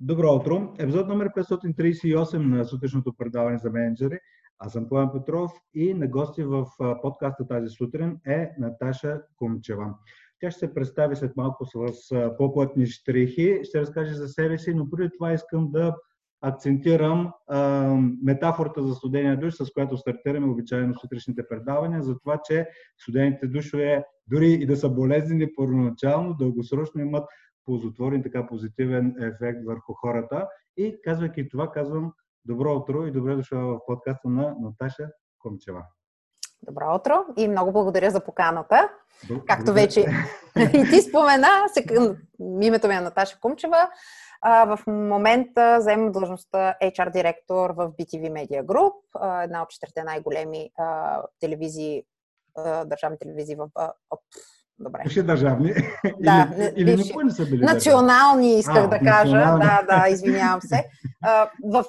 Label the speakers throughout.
Speaker 1: Добро утро! Епизод номер 538 на сутрешното предаване за менеджери. Аз съм Пламен Петров и на гости в подкаста тази сутрин е Наташа Кумчева. Тя ще се представи след малко с по-плътни штрихи, ще разкаже за себе си, но преди това искам да акцентирам а, метафората за студения душ, с която стартираме обичайно сутрешните предавания, за това, че студените душове, дори и да са болезнени първоначално, дългосрочно имат ползотворен, така позитивен ефект върху хората. И казвайки това, казвам добро утро и добре дошла в подкаста на Наташа Комчева.
Speaker 2: Добро утро и много благодаря за поканата. Добре. Както вече и ти спомена, името ми е Наташа Кумчева. В момента заемам длъжността HR директор в BTV Media Group, една от четирите най-големи телевизии, държавни телевизии в
Speaker 1: Добре. Бивши държавни.
Speaker 2: Да,
Speaker 1: или, или бивши. не са били
Speaker 2: Национални, исках а, да кажа. Да, да, извинявам се. А, в,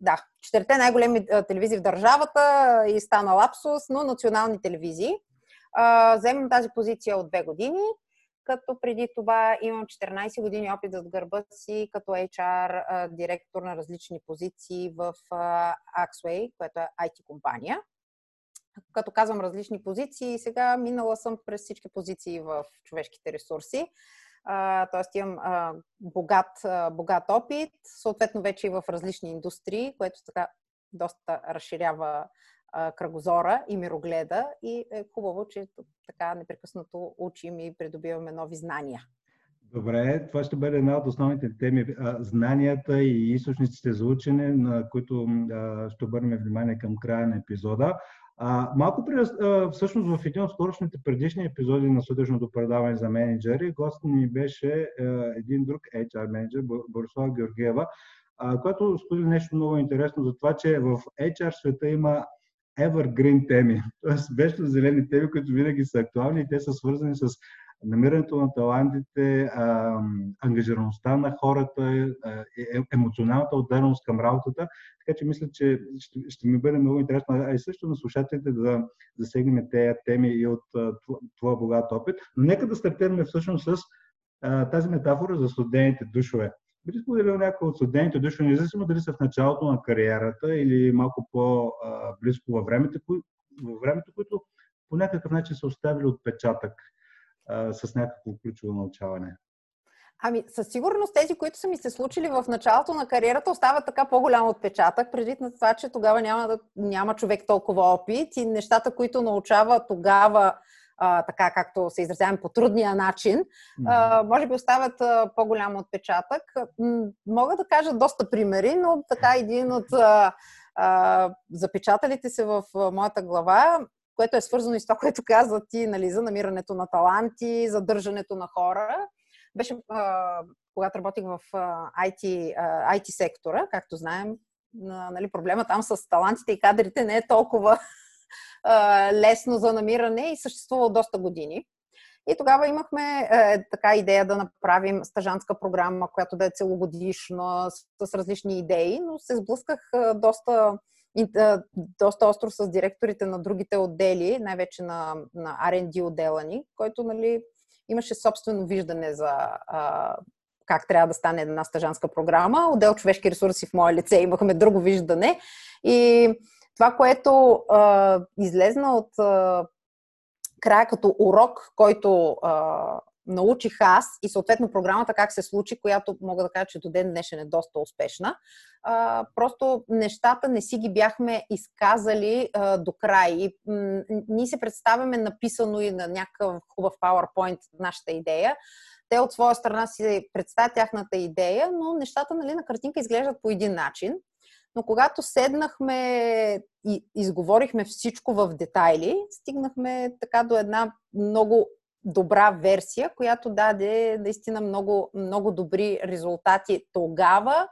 Speaker 2: да, четирите най-големи телевизии в държавата и стана лапсус, но национални телевизии. Вземам тази позиция от две години, като преди това имам 14 години опит зад гърба си като HR директор на различни позиции в Axway, което е IT компания като казвам различни позиции, сега минала съм през всички позиции в човешките ресурси. Тоест имам а, богат, а, богат опит, съответно вече и в различни индустрии, което така доста разширява а, кръгозора и мирогледа и е хубаво, че така непрекъснато учим и придобиваме нови знания.
Speaker 1: Добре, това ще бъде една от основните теми. Знанията и източниците за учене, на които ще обърнем внимание към края на епизода. А, малко при, а, всъщност в един от скорошните предишни епизоди на сутрешното предаване за менеджери, гост ни беше а, един друг HR менеджер, Борислава Георгиева, а, която сподели нещо много интересно за това, че в HR света има evergreen теми, т.е. вечно зелени теми, които винаги са актуални и те са свързани с намирането на талантите, а, ангажираността на хората, а, е, емоционалната отдаденост към работата. Така че мисля, че ще, ще ми бъде много интересно, а и също на слушателите да засегнем тези теми и от твоя богат опит. Но нека да стартираме всъщност с а, тази метафора за студените душове. Би споделил някои от студените душове, независимо дали са в началото на кариерата или малко по-близко във времето, във които по някакъв начин са оставили отпечатък а, с някакво ключово научаване?
Speaker 2: Ами, със сигурност тези, които са ми се случили в началото на кариерата, остават така по-голям отпечатък, предвид на това, че тогава няма, да, няма човек толкова опит и нещата, които научава тогава, а, така както се изразявам по трудния начин, а, може би оставят а, по-голям отпечатък. Мога да кажа доста примери, но така един от а, а, запечаталите се в моята глава което е свързано и с това, което каза ти, нали, за намирането на таланти, задържането на хора. Беше, а, когато работих в IT, а, IT сектора, както знаем, нали, проблема там с талантите и кадрите не е толкова а, лесно за намиране и съществува доста години. И тогава имахме е, така идея да направим стажантска програма, която да е целогодишна, с, с различни идеи, но се сблъсках е, доста доста остро с директорите на другите отдели, най-вече на, на R&D отдела ни, който нали, имаше собствено виждане за а, как трябва да стане една стажанска програма. Отдел човешки ресурси в мое лице имахме друго виждане. И това, което а, излезна от а, края като урок, който а, научих аз и съответно програмата как се случи, която мога да кажа, че до ден днешен е доста успешна. А, просто нещата не си ги бяхме изказали а, до край. И, м- ние се представяме написано и на някакъв хубав PowerPoint нашата идея. Те от своя страна си представят тяхната идея, но нещата нали, на картинка изглеждат по един начин. Но когато седнахме и изговорихме всичко в детайли, стигнахме така до една много добра версия, която даде наистина много, много добри резултати тогава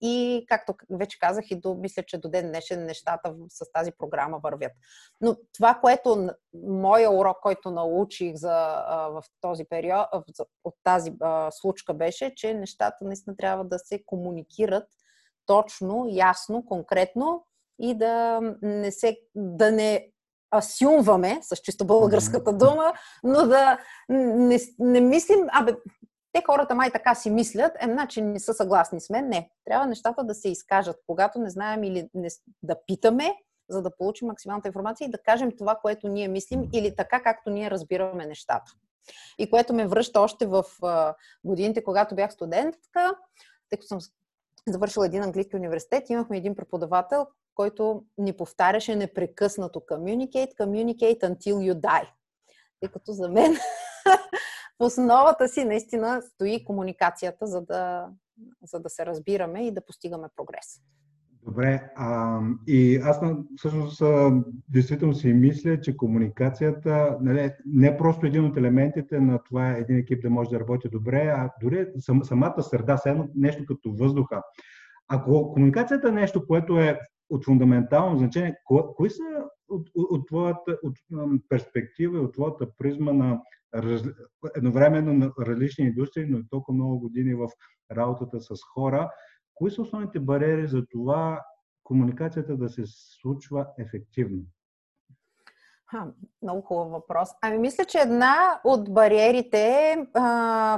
Speaker 2: и, както вече казах, и до, мисля, че до ден днешен нещата с тази програма вървят. Но това, което моя урок, който научих за, в този период, от тази случка беше, че нещата наистина трябва да се комуникират точно, ясно, конкретно и да не, се, да не асюмваме, с чисто българската дума, но да не, не мислим, абе, те хората май така си мислят, е, значи не са съгласни с мен. Не, трябва нещата да се изкажат. Когато не знаем или не, да питаме, за да получим максималната информация и да кажем това, което ние мислим или така, както ние разбираме нещата. И което ме връща още в годините, когато бях студентка, тъй като съм завършила един английски университет, имахме един преподавател, който ни повтаряше непрекъснато communicate, communicate until you die. Тъй като за мен в основата си наистина стои комуникацията, за да, за да се разбираме и да постигаме прогрес.
Speaker 1: Добре, а, и аз всъщност действително си мисля, че комуникацията нали, не е просто един от елементите на това един екип да може да работи добре, а дори сам, самата среда, едно нещо като въздуха. Ако комуникацията е нещо, което е от фундаментално значение, ко, кои са от, от, от твоята от, перспектива и от твоята призма на раз, едновременно на различни индустрии, но и толкова много години в работата с хора, Кои са основните бариери за това комуникацията да се случва ефективно?
Speaker 2: Ха, много хубав въпрос. Ами, мисля, че една от бариерите е,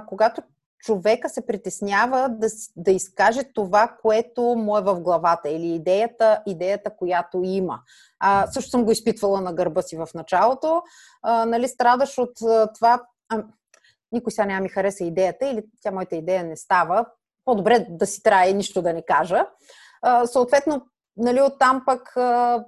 Speaker 2: когато човека се притеснява да, да изкаже това, което му е в главата или идеята, идеята която има. А, също съм го изпитвала на гърба си в началото. А, нали, страдаш от това. А, никой сега няма ми хареса идеята или тя моята идея не става по-добре да си трае нищо да не кажа. А, съответно, нали, оттам пък а,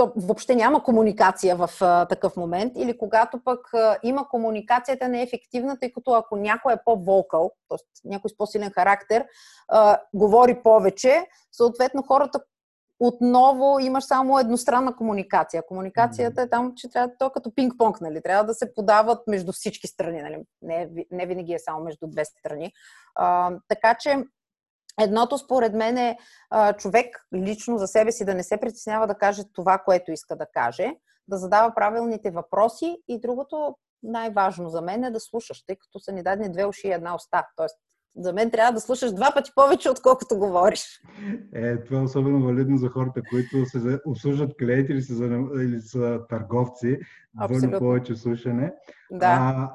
Speaker 2: то въобще няма комуникация в а, такъв момент или когато пък а, има комуникацията не е ефективна, тъй като ако някой е по-вокал, т.е. някой с по-силен характер, а, говори повече, съответно хората, отново имаш само едностранна комуникация. Комуникацията е там, че трябва то като пинг-понг, нали? Трябва да се подават между всички страни, нали? Не, не винаги е само между две страни. А, така че Едното, според мен, е а, човек лично за себе си да не се притеснява да каже това, което иска да каже, да задава правилните въпроси и другото, най-важно за мен е да слушаш, тъй като са ни дадени две уши и една уста. Тоест, за мен трябва да слушаш два пъти повече, отколкото говориш.
Speaker 1: Е, това е особено валидно за хората, които се обслужват клиенти или са, или са търговци. Абсолютно. повече слушане.
Speaker 2: Да. А,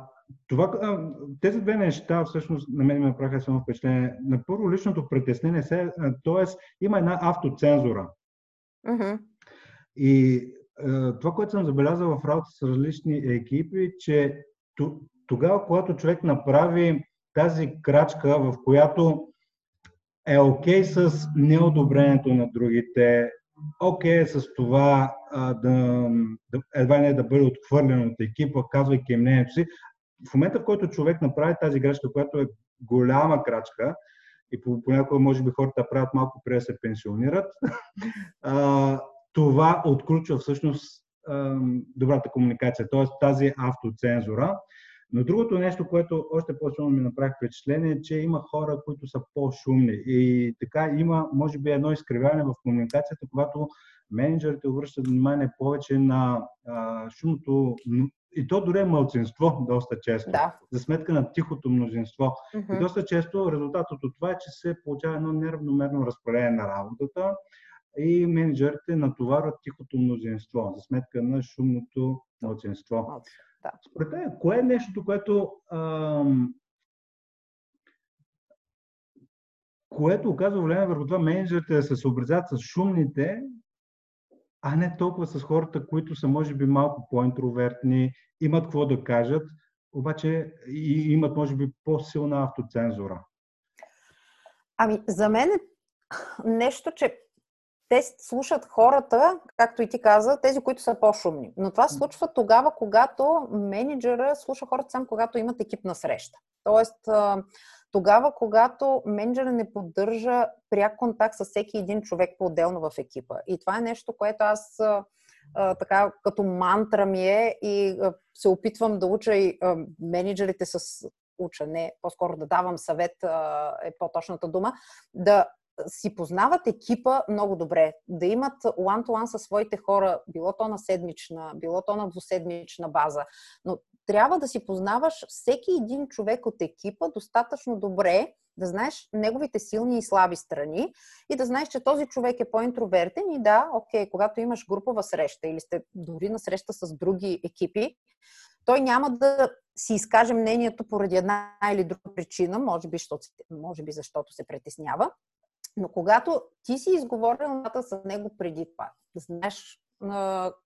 Speaker 1: това, тези две неща всъщност на мен ме направиха само впечатление. На първо личното притеснение, т.е. има една автоцензура.
Speaker 2: Uh-huh.
Speaker 1: И това, което съм забелязал в работа с различни екипи, че тогава, когато човек направи тази крачка, в която е окей okay с неодобрението на другите, окей okay с това а, да, да, едва не да бъде отхвърлен от екипа, казвайки мнението си. В момента, в който човек направи тази крачка, която е голяма крачка, и понякога може би хората правят малко преди да се пенсионират, това отключва всъщност добрата комуникация, т.е. тази автоцензура. Но другото нещо, което още по-силно ми направи впечатление, е, че има хора, които са по-шумни. И така има, може би, едно изкривяване в комуникацията, когато менеджерите обръщат внимание повече на а, шумното и то дори е мълцинство доста често,
Speaker 2: да.
Speaker 1: за сметка на тихото мнозинство.
Speaker 2: Mm-hmm.
Speaker 1: И доста често резултатът от това е, че се получава едно неравномерно разпределение на работата и менеджерите натоварват тихото мнозинство за сметка на шумното мълцинство.
Speaker 2: Да.
Speaker 1: Според теб, кое е нещото, което ам, което оказва влияние върху това менеджерите да се съобразят с шумните, а не толкова с хората, които са може би малко по-интровертни, имат какво да кажат, обаче и имат може би по-силна автоцензура.
Speaker 2: Ами, за мен е нещо, че те слушат хората, както и ти каза, тези, които са по-шумни. Но това се случва тогава, когато менеджера слуша хората само когато имат екипна среща. Тоест, тогава, когато менеджера не поддържа пряк контакт с всеки един човек по-отделно в екипа. И това е нещо, което аз така като мантра ми е и се опитвам да уча и менеджерите с уча, не, по-скоро да давам съвет е по-точната дума, да си познават екипа много добре, да имат one-to-one със своите хора, било то на седмична, било то на двуседмична база, но трябва да си познаваш всеки един човек от екипа достатъчно добре, да знаеш неговите силни и слаби страни и да знаеш, че този човек е по-интровертен и да, окей, когато имаш групова среща или сте дори на среща с други екипи, той няма да си изкаже мнението поради една или друга причина, може би, защото, може би защото се притеснява. Но когато ти си изговорил с него преди това, знаеш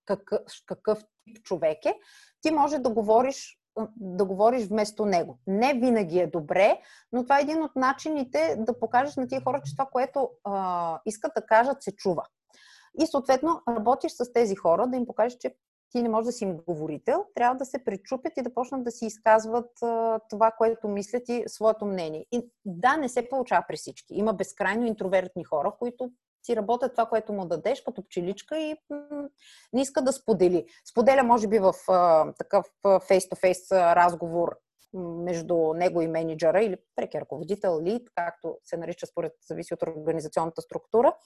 Speaker 2: какъв, какъв човек е, ти може да говориш да говориш вместо него. Не винаги е добре, но това е един от начините да покажеш на тия хора, че това, което а, искат да кажат, се чува. И съответно работиш с тези хора, да им покажеш, че ти не можеш да си им говорител, трябва да се пречупят и да почнат да си изказват а, това, което мислят и своето мнение. И да, не се получава при всички. Има безкрайно интровертни хора, които си работят това, което му дадеш като пчеличка и не иска да сподели. Споделя, може би, в а, такъв фейс-то-фейс разговор между него и менеджера или преки ръководител, лид, както се нарича според, зависи от организационната структура.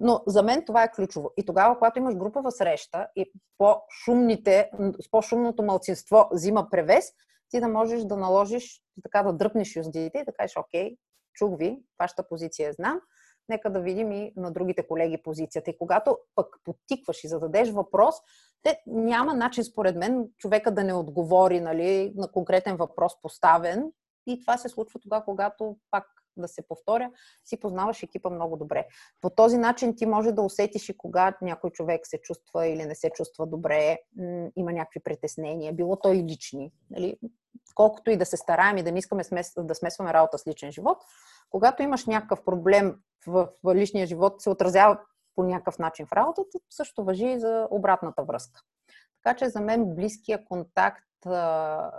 Speaker 2: Но за мен това е ключово. И тогава, когато имаш групова среща и по-шумните, по-шумното малцинство взима превес, ти да можеш да наложиш, така да дръпнеш юздите и да кажеш, окей, чух ви, вашата позиция знам, нека да видим и на другите колеги позицията. И когато пък потикваш и зададеш въпрос, те няма начин, според мен, човека да не отговори нали, на конкретен въпрос поставен. И това се случва тогава, когато пак да се повторя, си познаваш екипа много добре. По този начин ти може да усетиш и кога някой човек се чувства или не се чувства добре, има някакви притеснения, било то и лични. Нали? Колкото и да се стараем и да не искаме да смесваме работа с личен живот, когато имаш някакъв проблем в, в личния живот, се отразява по някакъв начин в работата, също въжи и за обратната връзка. Така че за мен близкия контакт,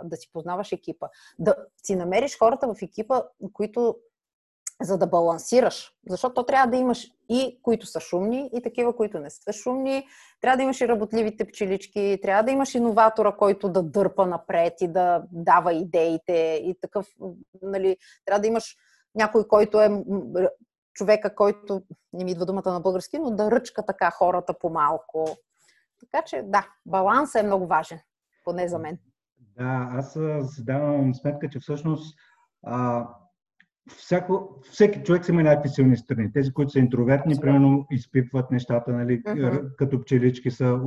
Speaker 2: да си познаваш екипа, да си намериш хората в екипа, които за да балансираш. Защото то трябва да имаш и които са шумни, и такива, които не са шумни. Трябва да имаш и работливите пчелички, трябва да имаш иноватора, който да дърпа напред и да дава идеите. И такъв, нали, трябва да имаш някой, който е човека, който, не ми идва думата на български, но да ръчка така хората по-малко. Така че, да, балансът е много важен, поне за мен.
Speaker 1: Да, аз си давам сметка, че всъщност а, всяко, всеки човек си има някакви силни страни. Тези, които са интровертни, Абсолютно. примерно изпипват нещата, нали, uh-huh. като пчелички са.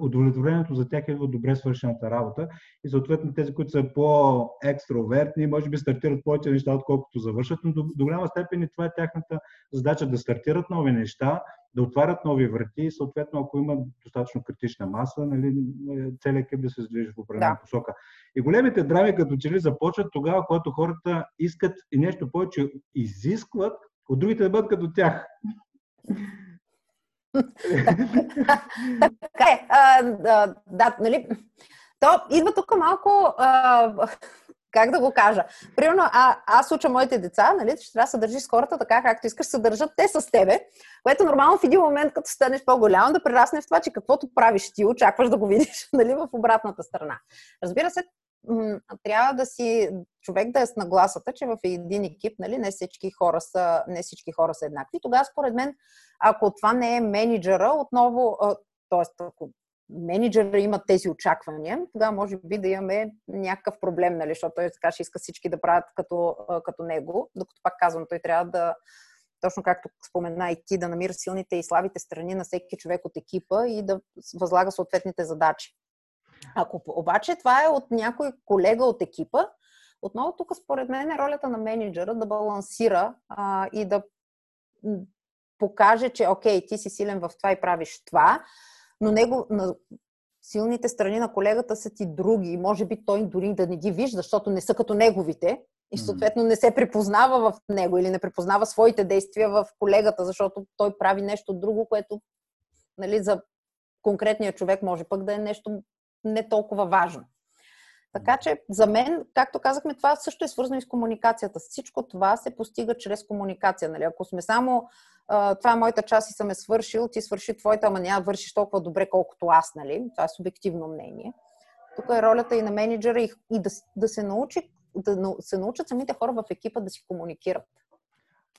Speaker 1: Удовлетворението за тях е от добре свършената работа. И съответно тези, които са по-екстровертни, може би стартират повече неща, отколкото завършат, но до, до голяма степен и това е тяхната задача да стартират нови неща, да отварят нови врати и съответно, ако има достатъчно критична маса, нали, целият екип да се задвижи в определена да. посока. И големите драми като че ли започват тогава, когато хората искат и нещо повече изискват от другите да бъдат като тях.
Speaker 2: така е. да, нали? То идва тук малко как да го кажа? Примерно, а, аз уча моите деца, нали, че трябва да се държиш с хората така, както искаш, се държат те с тебе, което нормално в един момент, като станеш по-голям, да прерасне в това, че каквото правиш ти, очакваш да го видиш нали, в обратната страна. Разбира се, трябва да си човек да е с нагласата, че в един екип нали, не, всички хора са, не всички хора са еднакви. Тогава, според мен, ако това не е менеджера, отново, т.е. ако менеджера имат тези очаквания, тогава може би да имаме някакъв проблем, нали, защото той така ще иска всички да правят като, като него, докато пак казвам, той трябва да, точно както спомена и ти, да намира силните и слабите страни на всеки човек от екипа и да възлага съответните задачи. Ако обаче това е от някой колега от екипа, отново тук според мен е ролята на менеджера да балансира а, и да покаже, че окей, ти си силен в това и правиш това, но него, на силните страни на колегата са ти други. Може би той дори да не ги вижда, защото не са като неговите и съответно не се припознава в него или не припознава своите действия в колегата, защото той прави нещо друго, което нали, за конкретния човек може пък да е нещо не толкова важно. Така че за мен, както казахме, това също е свързано и с комуникацията. Всичко това се постига чрез комуникация. Нали? Ако сме само това е моята част и съм е свършил, ти свърши твоята, ама няма вършиш толкова добре, колкото аз, нали? Това е субективно мнение. Тук е ролята и на менеджера и, и да, да се научи да се научат самите хора в екипа да си комуникират.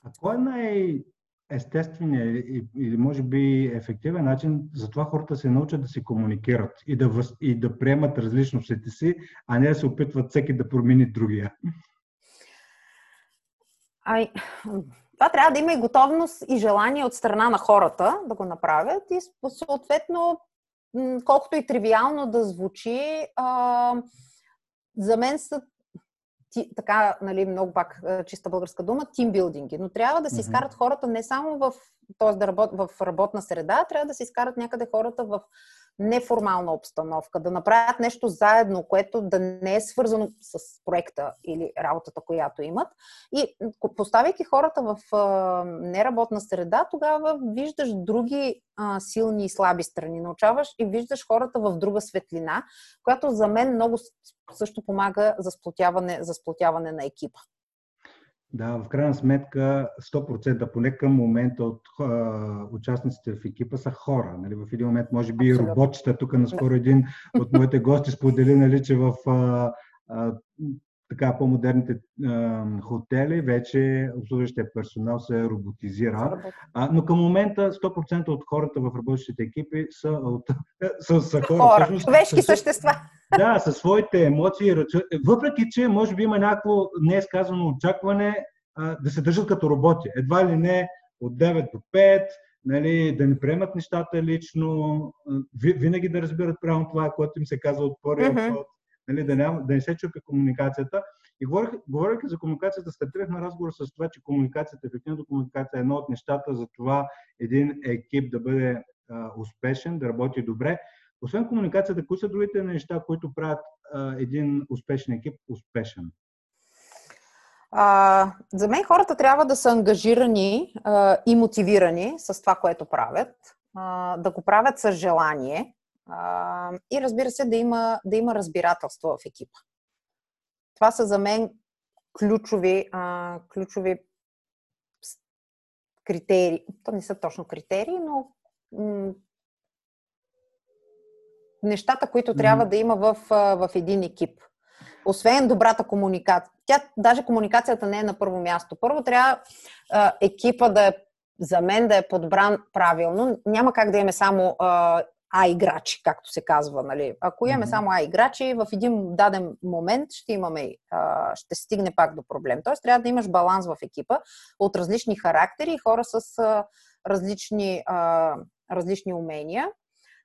Speaker 1: А кой е най- естественият или може би ефективен начин за това хората се научат да си комуникират и да, въз, и да приемат различностите си, а не да се опитват всеки да промени другия?
Speaker 2: Ай, това трябва да има и готовност и желание от страна на хората да го направят и съответно колкото и тривиално да звучи, а, за мен са ти, така, нали, много пак чиста българска дума, тимбилдинги. Но трябва да се изкарат хората не само в, т.е. да работ, в работна среда, трябва да се изкарат някъде хората в неформална обстановка, да направят нещо заедно, което да не е свързано с проекта или работата, която имат. И поставяйки хората в неработна среда, тогава виждаш други силни и слаби страни. Научаваш и виждаш хората в друга светлина, която за мен много също помага за сплотяване, за сплотяване на екипа.
Speaker 1: Да, в крайна сметка 100% поне към момента от а, участниците в екипа са хора. Нали? В един момент, може би, Абсолютно. роботчета. Тук наскоро един от моите гости сподели, нали, че в а, а, така по-модерните а, хотели вече обслужващия персонал се роботизира. А, но към момента 100% от хората в работещите екипи са, от, са, са хора.
Speaker 2: хора всъщност, човешки са, същества.
Speaker 1: Да, със своите емоции. Въпреки, че може би има някакво неизказано очакване а, да се държат като роботи. Едва ли не от 9 до 5, нали, да не приемат нещата лично, винаги да разбират правилно това, което им се казва от първия mm-hmm нали, да, няма, да не се чупи комуникацията. И говорих, за комуникацията, стартирахме разговор с това, че комуникацията, ефективната комуникация е едно от нещата за това един екип да бъде а, успешен, да работи добре. Освен комуникацията, кои са другите неща, които правят а, един успешен екип успешен?
Speaker 2: А, за мен хората трябва да са ангажирани а, и мотивирани с това, което правят, а, да го правят с желание, а, и разбира се, да има, да има разбирателство в екипа. Това са за мен ключови, а, ключови критерии. То не са точно критерии, но м- нещата, които трябва да има в, в един екип. Освен добрата комуникация. Тя, даже комуникацията не е на първо място. Първо трябва а, екипа да е, за мен да е подбран правилно. Няма как да имаме само а, а играчи, както се казва. Нали. Ако имаме mm-hmm. само А играчи, в един даден момент ще имаме, а, ще стигне пак до проблем. Тоест трябва да имаш баланс в екипа от различни характери и хора с а, различни, а, различни умения,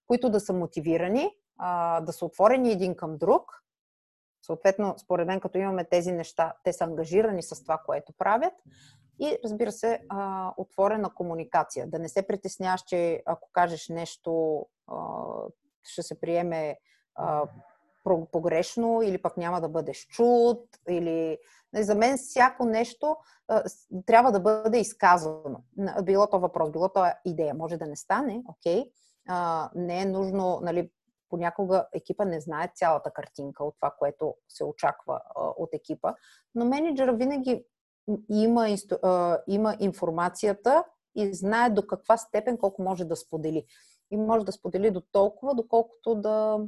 Speaker 2: които да са мотивирани, а, да са отворени един към друг. Съответно, според мен, като имаме тези неща, те са ангажирани с това, което правят и, разбира се, отворена комуникация. Да не се притесняваш, че ако кажеш нещо, ще се приеме погрешно или пък няма да бъдеш чут. Или... За мен всяко нещо трябва да бъде изказано. Било то въпрос, било то идея. Може да не стане, окей. Okay. не е нужно, нали, понякога екипа не знае цялата картинка от това, което се очаква от екипа, но менеджера винаги има, има информацията и знае до каква степен колко може да сподели. И може да сподели до толкова, доколкото да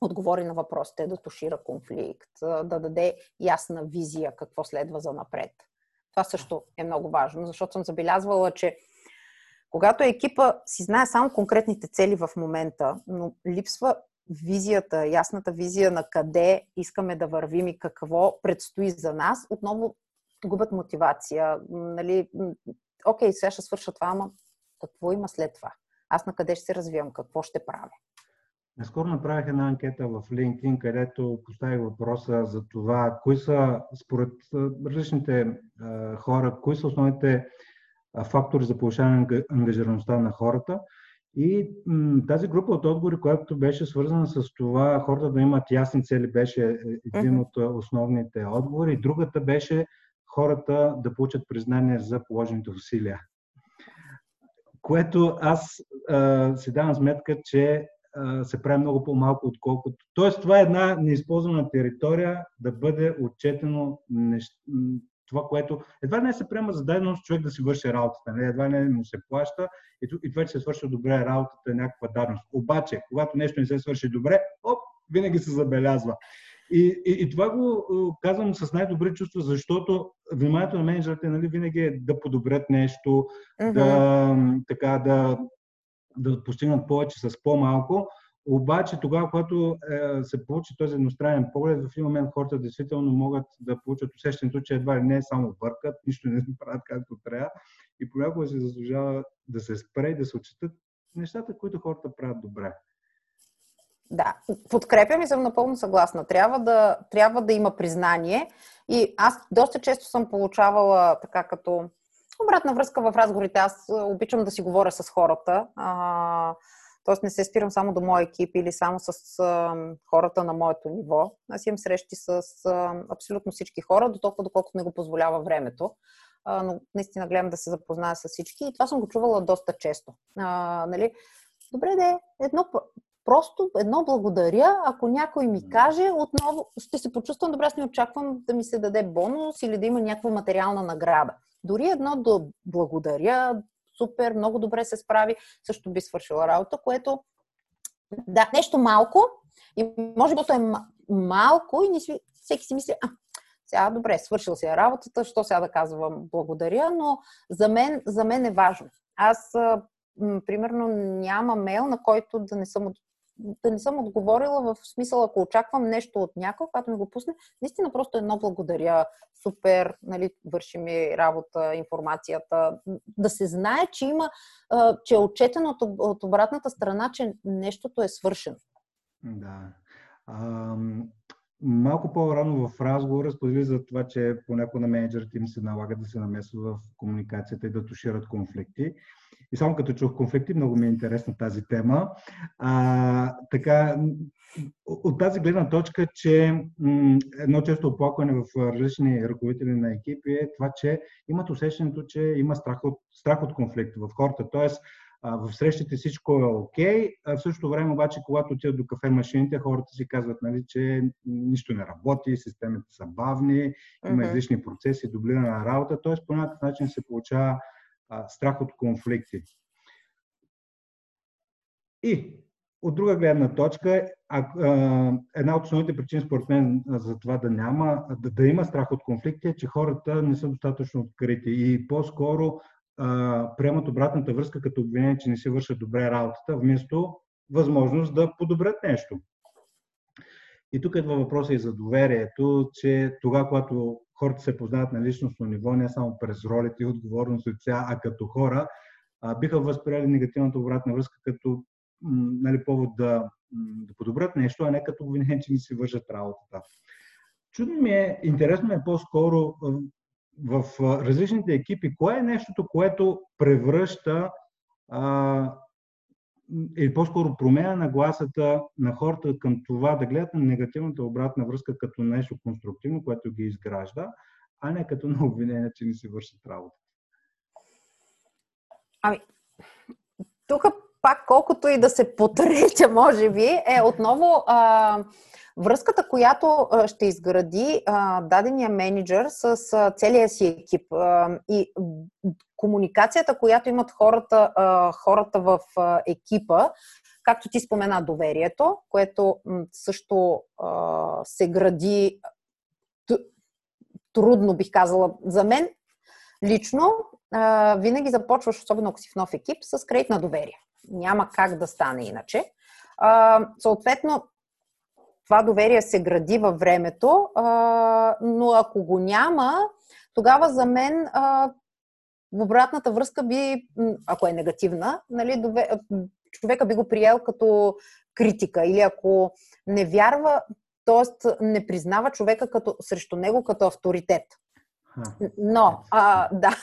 Speaker 2: отговори на въпросите, да тушира конфликт, да даде ясна визия какво следва за напред. Това също е много важно, защото съм забелязвала, че когато екипа си знае само конкретните цели в момента, но липсва визията, ясната визия на къде искаме да вървим и какво предстои за нас, отново губят мотивация. Нали, окей, сега ще свърша това, ама какво има след това? Аз на къде ще се развивам? Какво ще правя?
Speaker 1: Наскоро направих една анкета в LinkedIn, където поставих въпроса за това, кои са, според различните хора, кои са основните фактори за повишаване на ангажираността на хората. И тази група от отговори, която беше свързана с това хората да имат ясни цели, беше е, един от основните отговори. Другата беше хората да получат признание за положените усилия. Което аз а, си давам сметка, че а, се прави много по-малко, отколкото. Тоест, това е една неизползвана територия да бъде отчетено нещ... това, което едва не се приема за даденост човек да си върши работата. Не? Едва не му се плаща и, и това, че се свърши добре работата е някаква даденост. Обаче, когато нещо не се свърши добре, оп, винаги се забелязва. И, и, и това го казвам с най-добри чувства, защото вниманието на менеджерите нали, винаги е да подобрят нещо, mm-hmm. да, така, да, да постигнат повече с по-малко. Обаче тогава, когато е, се получи този едностранен поглед, в един момент хората действително могат да получат усещането, че едва ли не е само бъркат, нищо не правят както трябва и понякога се заслужава да се спре и да се отчитат нещата, които хората правят добре.
Speaker 2: Да, подкрепям и съм напълно съгласна. Трябва да, трябва да има признание. И аз доста често съм получавала така като обратна връзка в разговорите. Аз обичам да си говоря с хората. Тоест не се спирам само до моя екип или само с а, хората на моето ниво. Аз имам срещи с а, абсолютно всички хора, до толкова доколкото не го позволява времето. А, но наистина гледам да се запозная с всички и това съм го чувала доста често. А, нали? Добре, де, едно, просто едно благодаря. Ако някой ми каже, отново ще се почувствам добре, аз не очаквам да ми се даде бонус или да има някаква материална награда. Дори едно да благодаря, супер, много добре се справи, също би свършила работа, което да, нещо малко и може би то е малко и не си, всеки си мисли, а, сега добре, свършил си работата, що сега да казвам благодаря, но за мен, за мен е важно. Аз, примерно, няма мейл, на който да не съм да не съм отговорила в смисъл, ако очаквам нещо от някой, когато ми го пусне, наистина просто едно благодаря, супер, нали, върши ми работа, информацията, да се знае, че има, че е отчетено от, обратната страна, че нещото е свършено.
Speaker 1: Да. А, малко по-рано в разговора сподели за това, че понякога на менеджерите им се налага да се намесват в комуникацията и да тушират конфликти. И само като чух конфликти, много ми е интересна тази тема. А, така, от тази гледна точка, че м- едно често оплакване в различни ръководители на екипи е това, че имат усещането, че има страх от, страх от конфликт в хората. Тоест, в срещите всичко е окей, а в същото време обаче, когато отидат до кафе машините, хората си казват, нали, че нищо не работи, системите са бавни, има излишни процеси, дублиране на работа, т.е. по някакъв начин се получава а, страх от конфликти. И от друга гледна точка, а, а, една от основните причини, според мен, за това да няма, да, да има страх от конфликти е, че хората не са достатъчно открити и по-скоро а, приемат обратната връзка като обвинение, че не си вършат добре работата, вместо възможност да подобрят нещо. И тук идва въпроса и за доверието, че тогава, когато хората се познават на личностно ниво, не само през ролите и отговорност а като хора, биха възприели негативната обратна връзка като нали, повод да, да подобрят нещо, а не като обвинение, че не си вършат работата. Чудно ми е, интересно ми е по-скоро в различните екипи, кое е нещото, което превръща или по-скоро промена на гласата на хората към това да гледат на негативната обратна връзка като нещо конструктивно, което ги изгражда, а не като на обвинение, че не си вършат работа.
Speaker 2: Ами, тук пак колкото и да се потреча, може би, е отново а, връзката, която ще изгради а, дадения менеджер с а, целия си екип а, и комуникацията, която имат хората, а, хората в а, екипа, както ти спомена, доверието, което м, също а, се гради трудно, бих казала, за мен лично, а, винаги започваш, особено ако си в нов екип, с кредит на доверие. Няма как да стане иначе. А, съответно, това доверие се гради във времето, а, но ако го няма, тогава за мен а, обратната връзка би, ако е негативна, нали, дове, човека би го приел като критика или ако не вярва, т.е. не признава човека като, срещу него като авторитет. Но, а, да,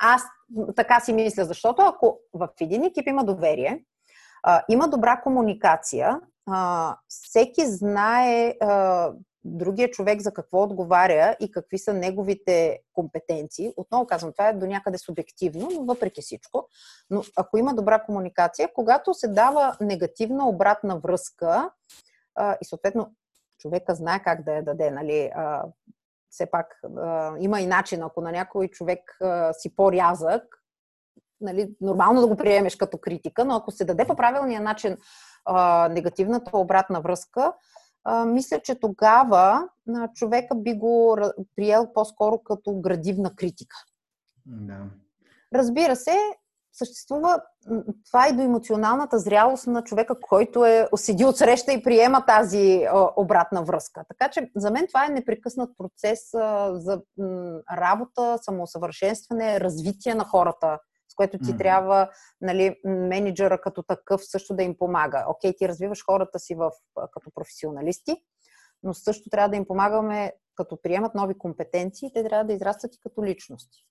Speaker 2: аз така си мисля, защото ако в един екип има доверие, а, има добра комуникация, а, всеки знае а, другия човек за какво отговаря и какви са неговите компетенции. Отново казвам, това е до някъде субективно, но въпреки всичко. Но ако има добра комуникация, когато се дава негативна обратна връзка а, и съответно човека знае как да я даде, нали, а, все пак а, има и начин, ако на някой човек а, си по-рязък, нали, нормално да го приемеш като критика, но ако се даде по правилния начин а, негативната обратна връзка, а, мисля, че тогава а, човека би го приел по-скоро като градивна критика.
Speaker 1: Да.
Speaker 2: Разбира се, съществува това и до емоционалната зрялост на човека, който е седи от среща и приема тази обратна връзка. Така че за мен това е непрекъснат процес за работа, самоусъвършенстване, развитие на хората с което ти mm-hmm. трябва, нали, менеджера като такъв също да им помага. Окей, ти развиваш хората си в, като професионалисти, но също трябва да им помагаме, като приемат нови компетенции, те трябва да израстват и като личности.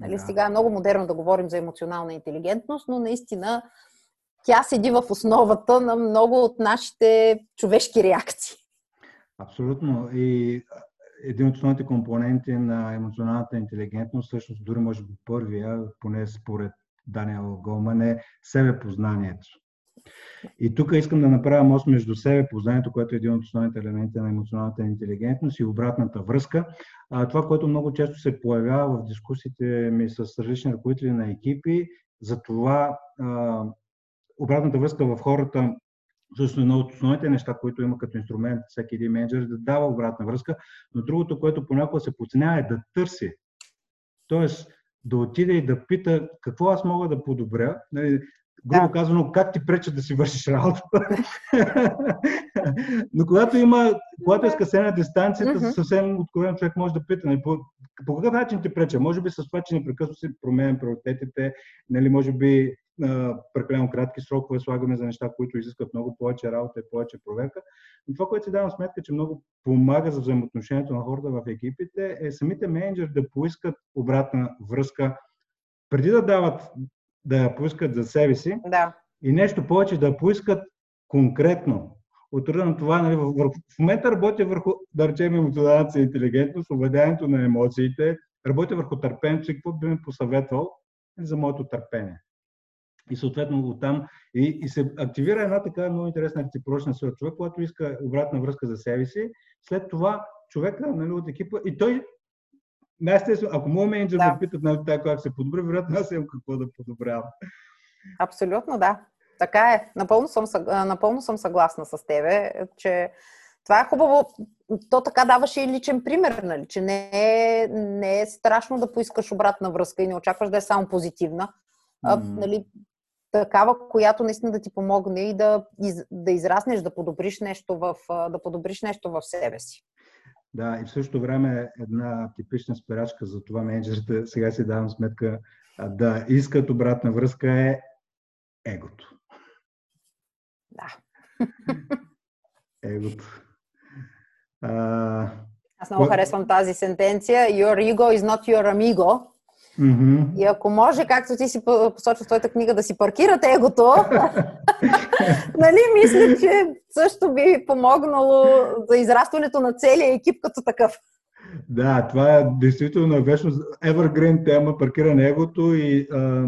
Speaker 2: Нали, да. Сега е много модерно да говорим за емоционална интелигентност, но наистина тя седи в основата на много от нашите човешки реакции.
Speaker 1: Абсолютно. И един от основните компоненти на емоционалната интелигентност, всъщност дори може би първия, поне според Даниел Голман, е себепознанието. И тук искам да направя мост между себе познанието, което е един от основните елементи на емоционалната интелигентност и обратната връзка. А, това, което много често се появява в дискусиите ми с различни ръководители на екипи, за това а, обратната връзка в хората Също едно от основните неща, които има като инструмент всеки един менеджер, е да дава обратна връзка, но другото, което понякога се подценява е да търси. Тоест, да отиде и да пита какво аз мога да подобря. Грубо да. казано, как ти пречат да си вършиш работата. Но когато има, когато е скъсена дистанцията, mm-hmm. съвсем откровен човек може да пита, нали, по, по какъв начин ти преча? Може би с това, че непрекъснато си променям приоритетите, нали, може би прекалено кратки срокове слагаме за неща, които изискват много повече работа и повече проверка. Но това, което си давам сметка, че много помага за взаимоотношението на хората в екипите, е самите менеджери да поискат обратна връзка преди да дават да я поискат за себе си
Speaker 2: да.
Speaker 1: и нещо повече да поискат конкретно. От рода на това, нали, в, в, момента работя върху, да речем, емоционалната интелигентност, уведението на емоциите, работя върху търпението си, какво би ми посъветвал за моето търпение. И съответно оттам и, и се активира една така много интересна реципрочна сила. Човек, когато иска обратна връзка за себе си, след това човека нали, от екипа и той най-естествено, ако моят менеджер да. ме питат на тази как се подобри, вероятно аз имам какво да подобрявам.
Speaker 2: Абсолютно, да. Така е. Напълно съм, напълно съм съгласна с тебе, че това е хубаво. То така даваше и личен пример, нали? че не е, не е страшно да поискаш обратна връзка и не очакваш да е само позитивна. А, нали, такава, която наистина да ти помогне и да, из, да израснеш, да подобриш нещо в, да подобриш нещо в себе си.
Speaker 1: Да, и в същото време една типична спирачка за това менеджерите, сега си давам сметка, да искат обратна връзка е егото.
Speaker 2: Да.
Speaker 1: Егото.
Speaker 2: А... Аз много харесвам тази сентенция. Your ego is not your amigo.
Speaker 1: Mm-hmm.
Speaker 2: И ако може, както ти си посочил в твоята книга, да си паркирате егото, нали, мисля, че също би помогнало за израстването на целия екип като такъв.
Speaker 1: Да, това е действително вечно evergreen тема, паркиране егото и а,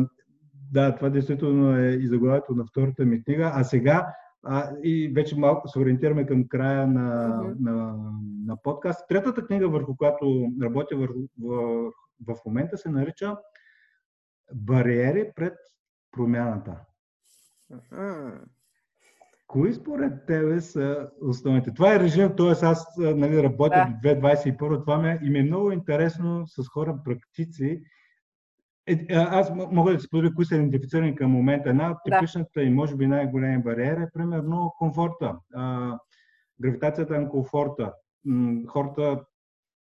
Speaker 1: да, това действително е и заглавието на втората ми книга. А сега а, и вече малко се ориентираме към края на, mm-hmm. на, на подкаст. Третата книга, върху която работя върху, в, в момента се нарича Бариери пред промяната.
Speaker 2: Mm-hmm.
Speaker 1: Кои според тебе са основните? Това е режим, т.е. аз нали, работя да. 2021, това ме, и ми е много интересно с хора практици. Е, аз мога да си споделя кои са идентифицирани към момента. Една от типичната да. и може би най-големи бариера е примерно комфорта. А, гравитацията на комфорта. Хората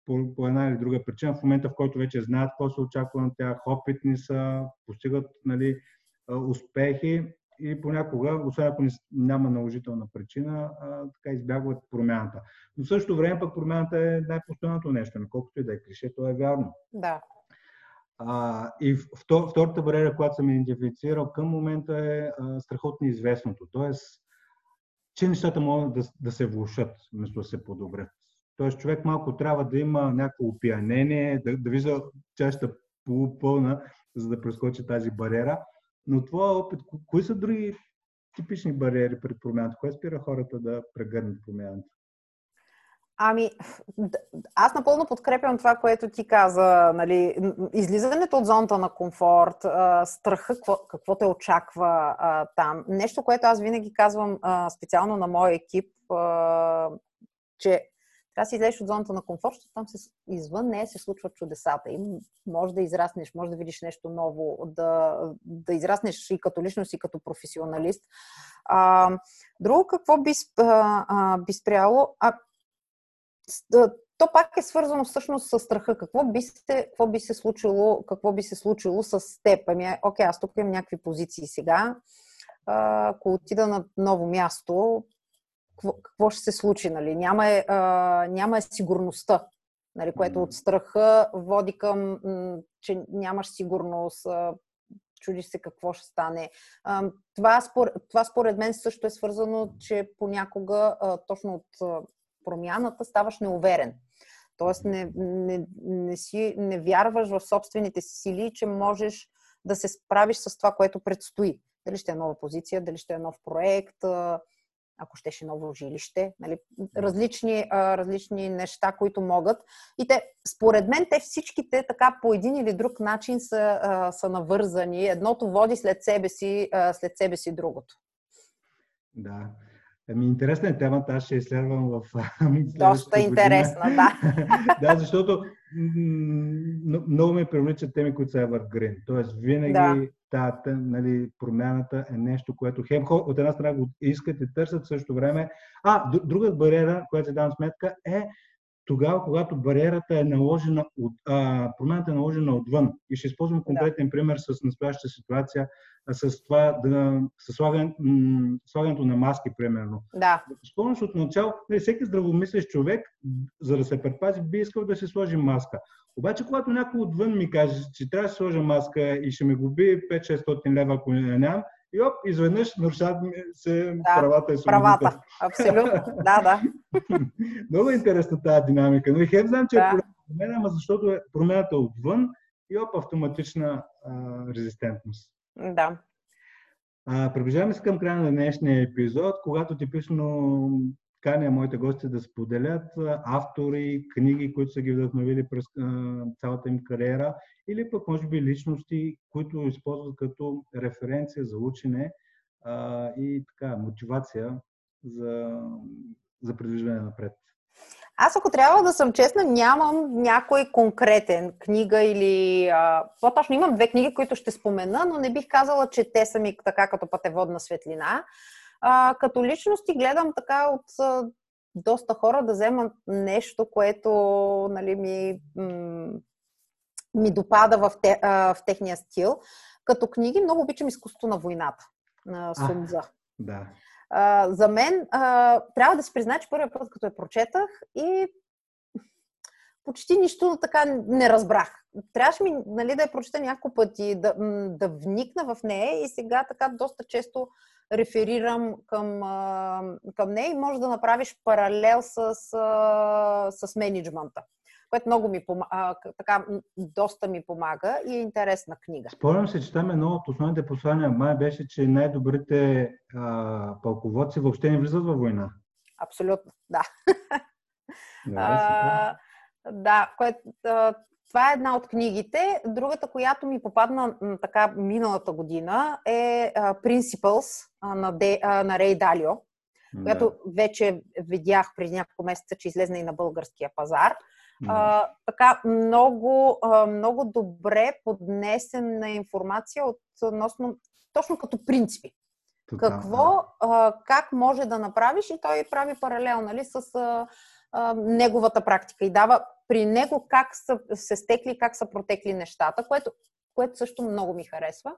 Speaker 1: по, по една или друга причина, в момента в който вече знаят какво се очаква на тях, опитни са, постигат нали, успехи и понякога, освен ако няма наложителна причина, а, така избягват промяната. Но в същото време пък промяната е най-постоянното нещо, колкото и да е клише, то е вярно.
Speaker 2: Да.
Speaker 1: А, и втор, втората бариера, която съм идентифицирал към момента е а, страхотно известното. Тоест, че нещата могат да, да се влушат, вместо да се подобрят. Тоест, човек малко трябва да има някакво опиянение, да, да вижда чашата полупълна, за да прескочи тази бариера. Но това опит, кои са други типични бариери пред промяната? Кое спира хората да прегърнат промяната?
Speaker 2: Ами, аз напълно подкрепям това, което ти каза. Нали, излизането от зоната на комфорт, страха, какво, какво те очаква там. Нещо, което аз винаги казвам специално на моя екип, че трябва да си излезеш от зоната на комфорт, защото там се, извън нея се случват чудесата. И може да израснеш, може да видиш нещо ново, да, да израснеш и като личност, и като професионалист. А, друго какво би, а, би спряло? А, то пак е свързано всъщност с страха. Какво би се, какво би се, случило, какво би се случило с теб? Ами, окей, аз тук имам някакви позиции сега. А, ако отида на ново място, какво, какво ще се случи? Нали? Няма, е, а, няма е сигурността, нали? което от страха води към, че нямаш сигурност, а, чудиш се какво ще стане. А, това, според, това според мен също е свързано, че понякога а, точно от промяната ставаш неуверен. Тоест не, не, не, си, не вярваш в собствените си сили, че можеш да се справиш с това, което предстои. Дали ще е нова позиция, дали ще е нов проект, ако щеше ново жилище, нали, различни, различни неща, които могат. И те, според мен, те всичките така по един или друг начин са, са навързани. Едното води след себе си, след себе си другото.
Speaker 1: Да. Ами, интересна е темата, аз ще изследвам в
Speaker 2: Доста интересна, да.
Speaker 1: да, защото много ме привличат теми, които са evergreen. Тоест, винаги да. Та, нали, промяната е нещо, което хем от една страна го искат и търсят в същото време. А, друга бариера, която се давам сметка, е тогава, когато бариерата е наложена от, а, промяната е наложена отвън. И ще използвам конкретен да. пример с настоящата ситуация, а, с това да, с слаган, м- слагането на маски, примерно.
Speaker 2: Да.
Speaker 1: Спомняш от начало, не, всеки здравомислещ човек, за да се предпази, би искал да се сложи маска. Обаче, когато някой отвън ми каже, че трябва да се сложа маска и ще ми губи 5-600 лева, ако не нямам, и оп, изведнъж нарушават се да, правата и свободите.
Speaker 2: Правата, абсолютно, да, да.
Speaker 1: Много е интересна тази динамика. Но и хем знам, че да. е промена, ама защото е промената отвън и оп, автоматична а, резистентност.
Speaker 2: Да.
Speaker 1: А, приближаваме се към края на днешния епизод, когато типично каня моите гости да споделят автори, книги, които са ги вдъхновили през а, цялата им кариера, или пък може би личности, които използват като референция за учене а, и така, мотивация за, за придвижване напред.
Speaker 2: Аз, ако трябва да съм честна, нямам някой конкретен книга или... по-точно имам две книги, които ще спомена, но не бих казала, че те са ми така като пътеводна светлина. А, като личности гледам така от а, доста хора да вземат нещо, което нали, ми, м- ми допада в, те, а, в техния стил. Като книги много обичам изкуството на войната на Сунза.
Speaker 1: Да.
Speaker 2: А, за мен а, трябва да се призна, че първият път, като я прочетах и почти нищо така не разбрах. Трябваше ми нали, да я прочета няколко пъти, да, да вникна в нея и сега така доста често реферирам към, към нея и може да направиш паралел с, с менеджмента което много ми помага, така, доста ми помага и е интересна книга.
Speaker 1: Спомням се, че там едно от основните послания май беше, че най-добрите а, пълководци въобще не влизат във война.
Speaker 2: Абсолютно, да. а, да, което, това е една от книгите. Другата, която ми попадна така миналата година е Principles на, Де, на Рей Далио, да. която вече видях преди няколко месеца, че излезна и на българския пазар. Да. А, така, много, много добре поднесена информация относно точно като принципи. Тук, Какво, а, как може да направиш и той прави паралел нали, с а, а, неговата практика и дава при него как са се стекли, как са протекли нещата, което, което също много ми харесва.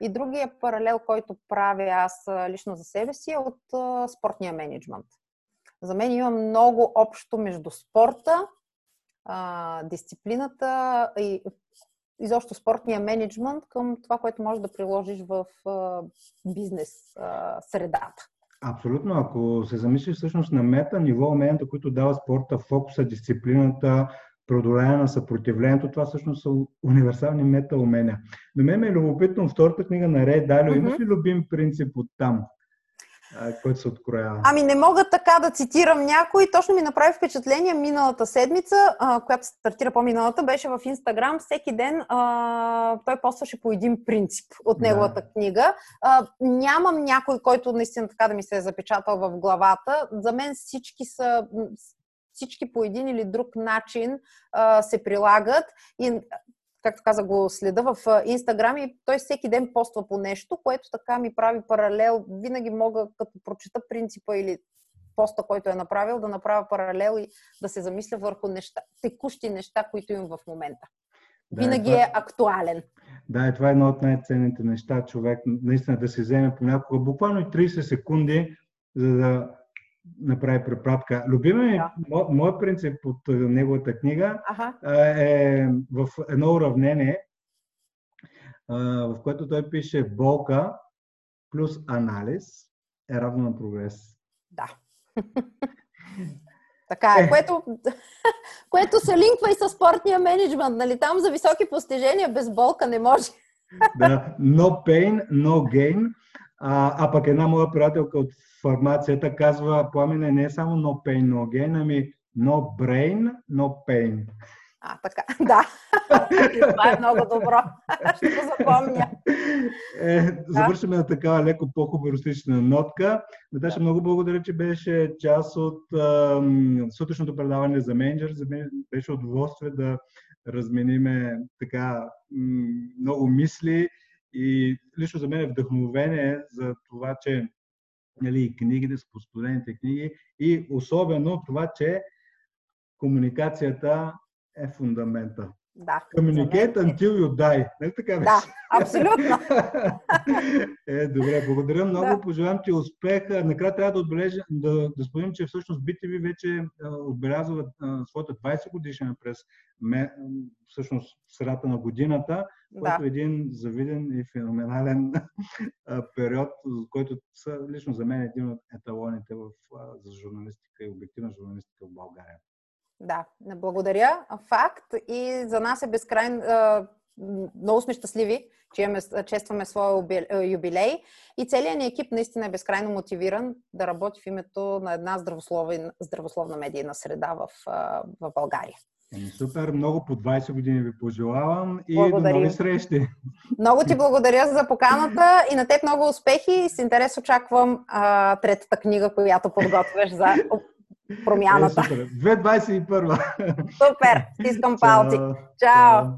Speaker 2: И другия паралел, който правя аз лично за себе си е от а, спортния менеджмент. За мен има много общо между спорта, а, дисциплината и изобщо спортния менеджмент към това, което можеш да приложиш в а, бизнес а, средата.
Speaker 1: Абсолютно. Ако се замислиш всъщност на мета ниво уменията, които дава спорта, фокуса, дисциплината, преодоляване на съпротивлението, това всъщност са универсални мета умения. На мен е любопитно втората книга на Рей Далио. Mm-hmm. Имаш ли любим принцип от там? Който се откроява?
Speaker 2: Ами не мога така да цитирам някой. Точно ми направи впечатление миналата седмица, а, която стартира по-миналата, беше в Инстаграм. Всеки ден а, той постваше по един принцип от неговата да. книга. А, нямам някой, който наистина така да ми се е запечатал в главата. За мен всички са всички по един или друг начин а, се прилагат. И както каза, го следа в Инстаграм и той всеки ден поства по нещо, което така ми прави паралел. Винаги мога, като прочета принципа или поста, който е направил, да направя паралел и да се замисля върху неща, текущи неща, които имам в момента. Да, Винаги това... е актуален.
Speaker 1: Да, и това е едно от най-ценните неща, човек наистина да се вземе понякога буквално и 30 секунди, за да направи препратка. Любиме да. мо, моят принцип от неговата книга ага. е в едно уравнение, в което той пише болка плюс анализ е равно на прогрес.
Speaker 2: Да. Така е, което, което се линква и с спортния менеджмент. Нали? Там за високи постижения без болка не може.
Speaker 1: да, no pain, no gain. А, а пък една моя приятелка от фармацията казва, пламене не е само no pain, no gain, ами no brain, no pain.
Speaker 2: А, така, да. Това е много добро. Ще го запомня.
Speaker 1: Е, завършваме на такава леко по-хумористична нотка. Наташа, много благодаря, че беше част от сутрешното предаване за менеджер. За мен беше удоволствие да размениме така много мисли и лично за мен е вдъхновение за това, че нали, книгите, с постудените книги и особено това, че комуникацията е фундамента.
Speaker 2: Да.
Speaker 1: Communicate until you die. Нали така
Speaker 2: беше? Да, абсолютно.
Speaker 1: е, добре, благодаря много. Да. Пожелавам ти успех. Накрая трябва да отбележа, да, да спомним, че всъщност BTV вече а, отбелязва а, своята 20 годишна през ме, всъщност средата на годината, да. е един завиден и феноменален а, период, който са лично за мен един от еталоните в, а, за журналистика и обективна журналистика в България.
Speaker 2: Да, благодаря. Факт. И за нас е безкрайно. Много сме щастливи, че имаме, честваме своя юбилей и целият ни екип наистина е безкрайно мотивиран да работи в името на една здравословна, здравословна медийна среда в, в България.
Speaker 1: Еми, супер, много по 20 години ви пожелавам и Благодарим. до нови срещи.
Speaker 2: Много ти благодаря за поканата и на теб много успехи и с интерес очаквам а, третата книга, която подготвяш за промяната. Е,
Speaker 1: супер. 2021.
Speaker 2: Супер! Стискам палци. Чао! Чао.